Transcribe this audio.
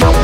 Bye.